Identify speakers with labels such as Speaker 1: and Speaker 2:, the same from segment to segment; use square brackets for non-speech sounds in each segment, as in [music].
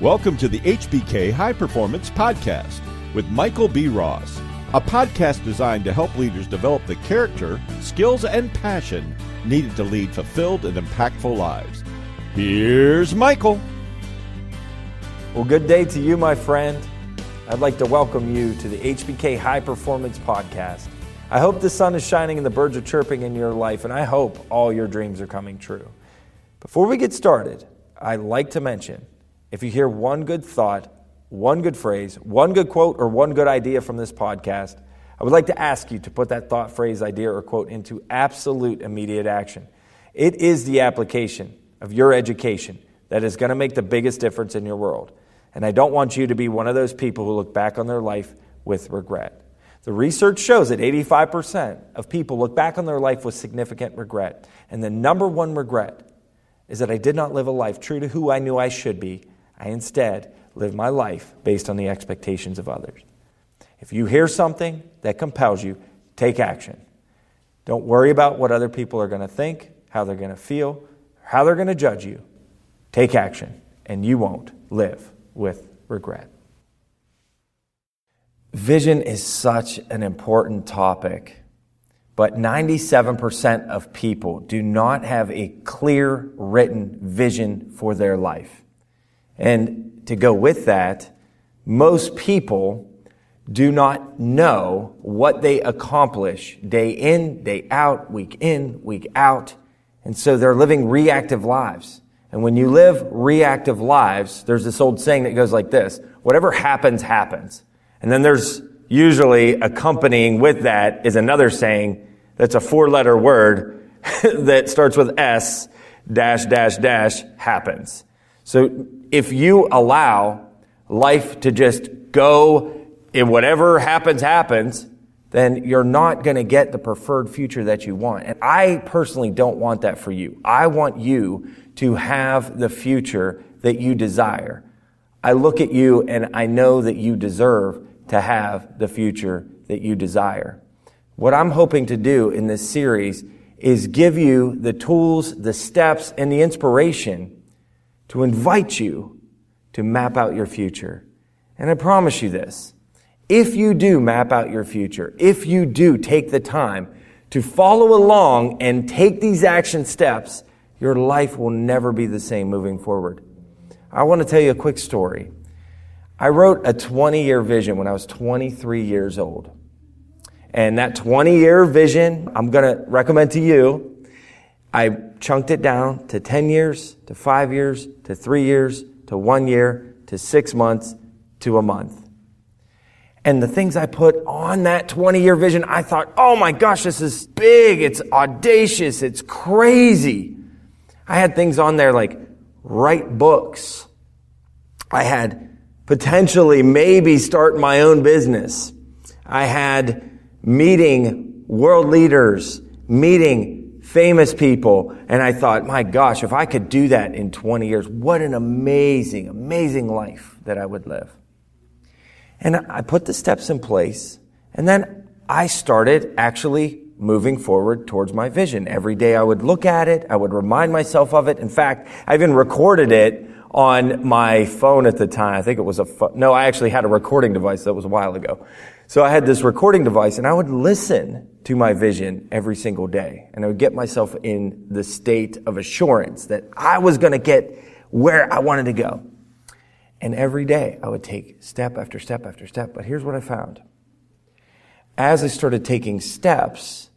Speaker 1: Welcome to the HBK High Performance Podcast with Michael B. Ross, a podcast designed to help leaders develop the character, skills, and passion needed to lead fulfilled and impactful lives. Here's Michael.
Speaker 2: Well, good day to you, my friend. I'd like to welcome you to the HBK High Performance Podcast. I hope the sun is shining and the birds are chirping in your life, and I hope all your dreams are coming true. Before we get started, I'd like to mention if you hear one good thought, one good phrase, one good quote, or one good idea from this podcast, I would like to ask you to put that thought, phrase, idea, or quote into absolute immediate action. It is the application of your education that is going to make the biggest difference in your world. And I don't want you to be one of those people who look back on their life with regret. The research shows that 85% of people look back on their life with significant regret. And the number one regret is that I did not live a life true to who I knew I should be I instead live my life based on the expectations of others. If you hear something that compels you, take action. Don't worry about what other people are going to think, how they're going to feel, how they're going to judge you. Take action, and you won't live with regret. Vision is such an important topic, but 97% of people do not have a clear written vision for their life. And to go with that, most people do not know what they accomplish day in, day out, week in, week out. And so they're living reactive lives. And when you live reactive lives, there's this old saying that goes like this whatever happens, happens. And then there's usually accompanying with that is another saying that's a four letter word [laughs] that starts with S dash dash dash happens. So if you allow life to just go and whatever happens, happens, then you're not going to get the preferred future that you want. And I personally don't want that for you. I want you to have the future that you desire. I look at you and I know that you deserve to have the future that you desire. What I'm hoping to do in this series is give you the tools, the steps, and the inspiration to invite you to map out your future. And I promise you this. If you do map out your future, if you do take the time to follow along and take these action steps, your life will never be the same moving forward. I want to tell you a quick story. I wrote a 20 year vision when I was 23 years old. And that 20 year vision, I'm going to recommend to you I chunked it down to 10 years, to five years, to three years, to one year, to six months, to a month. And the things I put on that 20 year vision, I thought, oh my gosh, this is big. It's audacious. It's crazy. I had things on there like write books. I had potentially maybe start my own business. I had meeting world leaders, meeting famous people. And I thought, my gosh, if I could do that in 20 years, what an amazing, amazing life that I would live. And I put the steps in place. And then I started actually moving forward towards my vision. Every day I would look at it. I would remind myself of it. In fact, I even recorded it on my phone at the time. I think it was a fo- no, I actually had a recording device that was a while ago. So I had this recording device and I would listen to my vision every single day. And I would get myself in the state of assurance that I was going to get where I wanted to go. And every day I would take step after step after step. But here's what I found. As I started taking steps,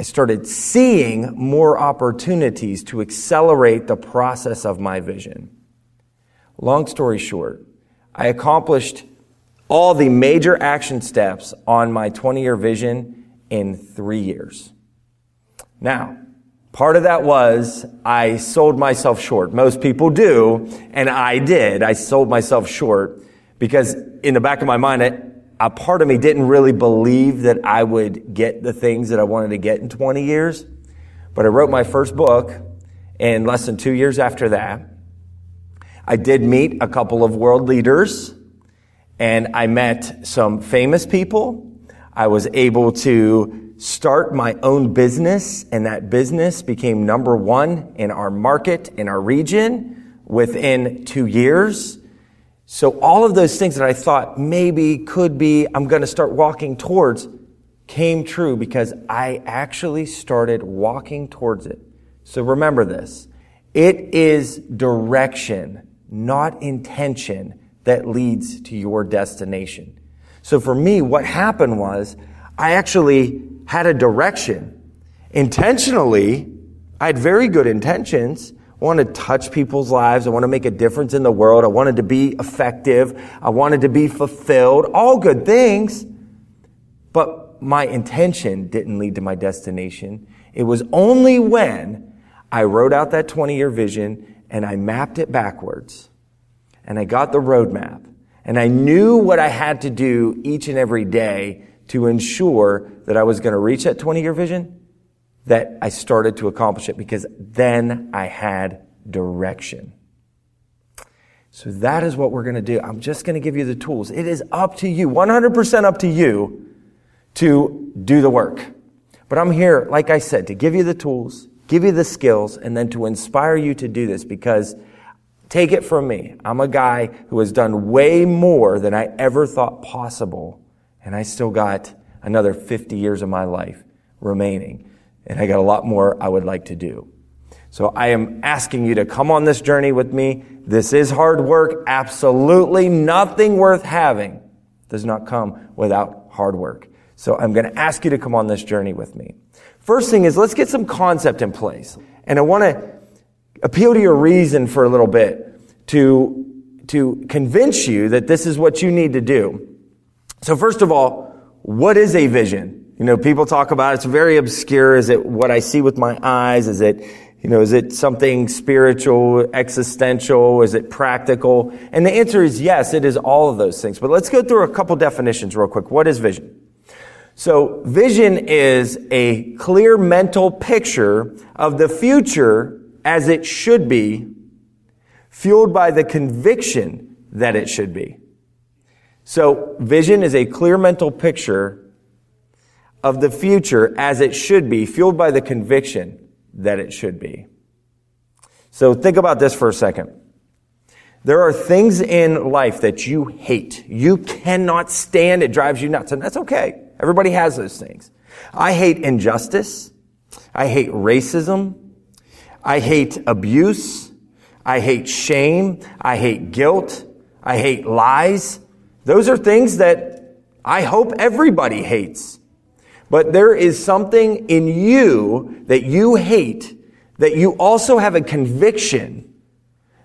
Speaker 2: I started seeing more opportunities to accelerate the process of my vision. Long story short, I accomplished all the major action steps on my 20 year vision in three years. Now, part of that was I sold myself short. Most people do, and I did. I sold myself short because in the back of my mind, a part of me didn't really believe that I would get the things that I wanted to get in 20 years. But I wrote my first book, and less than two years after that, I did meet a couple of world leaders and I met some famous people. I was able to start my own business and that business became number one in our market, in our region within two years. So all of those things that I thought maybe could be, I'm going to start walking towards came true because I actually started walking towards it. So remember this. It is direction, not intention that leads to your destination. So for me, what happened was I actually had a direction. Intentionally, I had very good intentions. I wanted to touch people's lives. I want to make a difference in the world. I wanted to be effective. I wanted to be fulfilled. All good things. But my intention didn't lead to my destination. It was only when I wrote out that 20 year vision and I mapped it backwards and I got the roadmap and I knew what I had to do each and every day to ensure that I was going to reach that 20 year vision that I started to accomplish it because then I had direction. So that is what we're going to do. I'm just going to give you the tools. It is up to you, 100% up to you to do the work. But I'm here, like I said, to give you the tools, give you the skills, and then to inspire you to do this because take it from me. I'm a guy who has done way more than I ever thought possible. And I still got another 50 years of my life remaining. And I got a lot more I would like to do. So I am asking you to come on this journey with me. This is hard work. Absolutely nothing worth having does not come without hard work. So I'm going to ask you to come on this journey with me. First thing is let's get some concept in place. And I want to appeal to your reason for a little bit to, to convince you that this is what you need to do. So first of all, what is a vision? You know, people talk about it. it's very obscure. Is it what I see with my eyes? Is it, you know, is it something spiritual, existential? Is it practical? And the answer is yes, it is all of those things. But let's go through a couple definitions real quick. What is vision? So vision is a clear mental picture of the future as it should be, fueled by the conviction that it should be. So vision is a clear mental picture of the future as it should be, fueled by the conviction that it should be. So think about this for a second. There are things in life that you hate. You cannot stand. It drives you nuts. And that's okay. Everybody has those things. I hate injustice. I hate racism. I hate abuse. I hate shame. I hate guilt. I hate lies. Those are things that I hope everybody hates. But there is something in you that you hate that you also have a conviction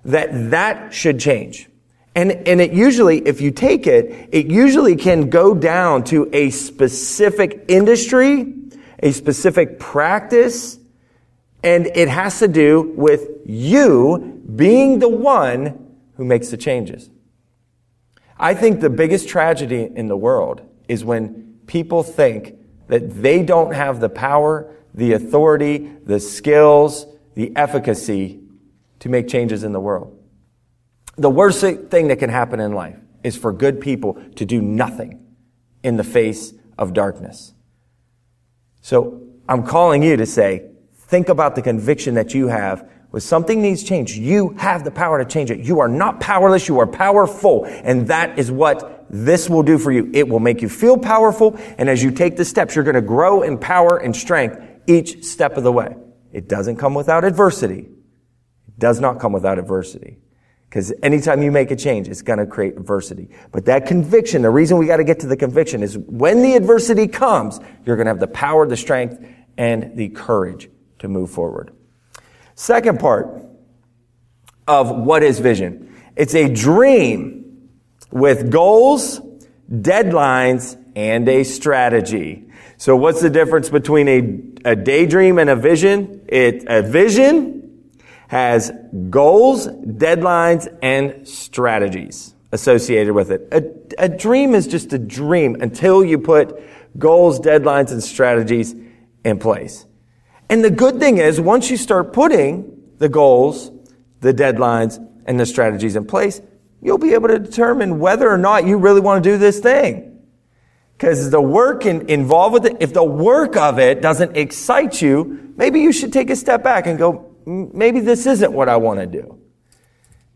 Speaker 2: that that should change. And, and it usually, if you take it, it usually can go down to a specific industry, a specific practice, and it has to do with you being the one who makes the changes. I think the biggest tragedy in the world is when people think that they don't have the power, the authority, the skills, the efficacy to make changes in the world. The worst thing that can happen in life is for good people to do nothing in the face of darkness. So I'm calling you to say, think about the conviction that you have when something needs change. You have the power to change it. You are not powerless. You are powerful. And that is what this will do for you. It will make you feel powerful. And as you take the steps, you're going to grow in power and strength each step of the way. It doesn't come without adversity. It does not come without adversity. Because anytime you make a change, it's going to create adversity. But that conviction, the reason we got to get to the conviction is when the adversity comes, you're going to have the power, the strength, and the courage to move forward. Second part of what is vision. It's a dream with goals, deadlines, and a strategy. So what's the difference between a, a daydream and a vision? It, a vision has goals, deadlines, and strategies associated with it. A, a dream is just a dream until you put goals, deadlines, and strategies in place. And the good thing is, once you start putting the goals, the deadlines, and the strategies in place, you'll be able to determine whether or not you really want to do this thing. Because the work in, involved with it, if the work of it doesn't excite you, maybe you should take a step back and go, maybe this isn't what I want to do.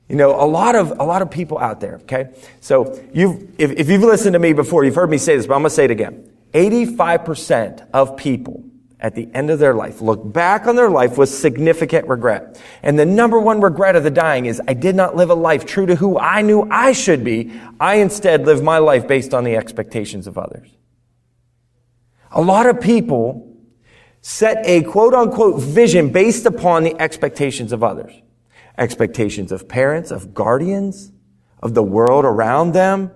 Speaker 2: You know, a lot of, a lot of people out there, okay? So you've, if, if you've listened to me before, you've heard me say this, but I'm going to say it again. 85% of people at the end of their life look back on their life with significant regret. And the number one regret of the dying is, I did not live a life true to who I knew I should be. I instead lived my life based on the expectations of others. A lot of people set a quote unquote vision based upon the expectations of others. Expectations of parents, of guardians, of the world around them,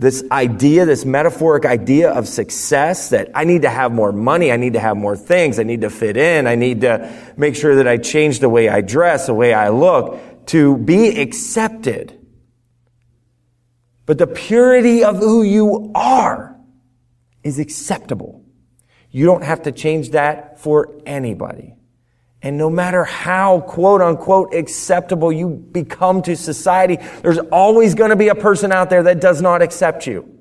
Speaker 2: this idea, this metaphoric idea of success that I need to have more money, I need to have more things, I need to fit in, I need to make sure that I change the way I dress, the way I look, to be accepted. But the purity of who you are is acceptable. You don't have to change that for anybody. And no matter how quote unquote acceptable you become to society, there's always going to be a person out there that does not accept you.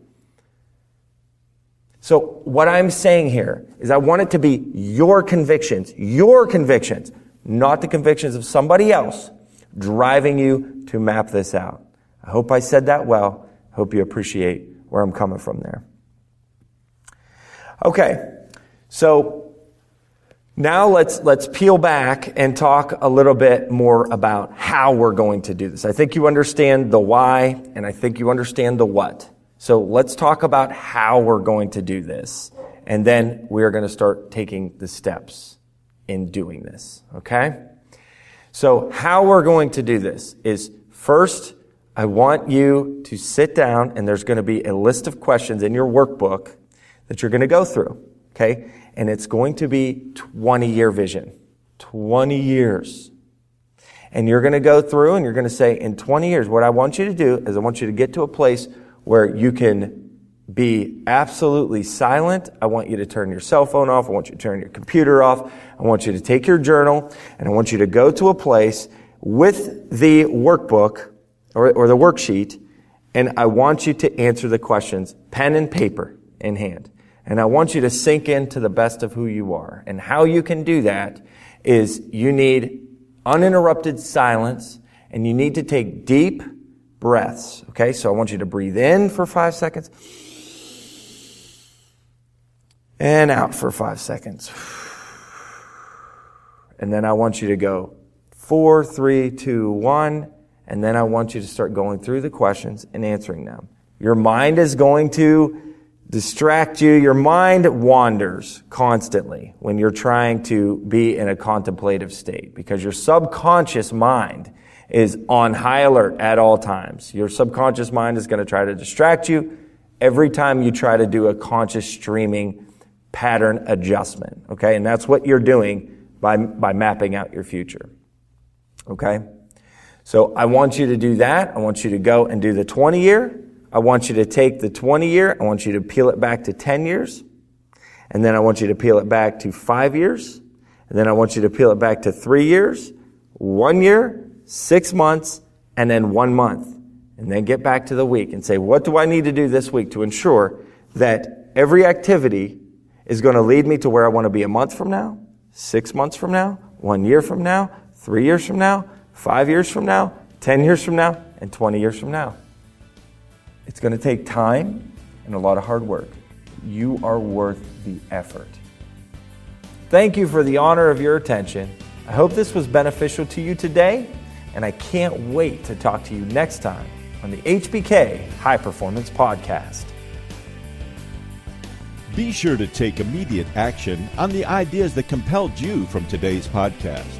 Speaker 2: So what I'm saying here is I want it to be your convictions, your convictions, not the convictions of somebody else driving you to map this out. I hope I said that well. I hope you appreciate where I'm coming from there. Okay. So now let's, let's peel back and talk a little bit more about how we're going to do this. I think you understand the why and I think you understand the what. So let's talk about how we're going to do this. And then we're going to start taking the steps in doing this. Okay? So how we're going to do this is first, I want you to sit down and there's going to be a list of questions in your workbook that you're going to go through. Okay? And it's going to be 20 year vision. 20 years. And you're going to go through and you're going to say, in 20 years, what I want you to do is I want you to get to a place where you can be absolutely silent. I want you to turn your cell phone off. I want you to turn your computer off. I want you to take your journal and I want you to go to a place with the workbook or, or the worksheet and I want you to answer the questions, pen and paper in hand. And I want you to sink into the best of who you are. And how you can do that is you need uninterrupted silence and you need to take deep breaths. Okay, so I want you to breathe in for five seconds and out for five seconds. And then I want you to go four, three, two, one. And then I want you to start going through the questions and answering them. Your mind is going to distract you. Your mind wanders constantly when you're trying to be in a contemplative state because your subconscious mind is on high alert at all times. Your subconscious mind is going to try to distract you every time you try to do a conscious streaming pattern adjustment. Okay. And that's what you're doing by, by mapping out your future. Okay. So I want you to do that. I want you to go and do the 20 year I want you to take the 20 year, I want you to peel it back to 10 years, and then I want you to peel it back to five years, and then I want you to peel it back to three years, one year, six months, and then one month. And then get back to the week and say, what do I need to do this week to ensure that every activity is going to lead me to where I want to be a month from now, six months from now, one year from now, three years from now, five years from now, 10 years from now, and 20 years from now. It's going to take time and a lot of hard work. You are worth the effort. Thank you for the honor of your attention. I hope this was beneficial to you today, and I can't wait to talk to you next time on the HBK High Performance Podcast.
Speaker 1: Be sure to take immediate action on the ideas that compelled you from today's podcast.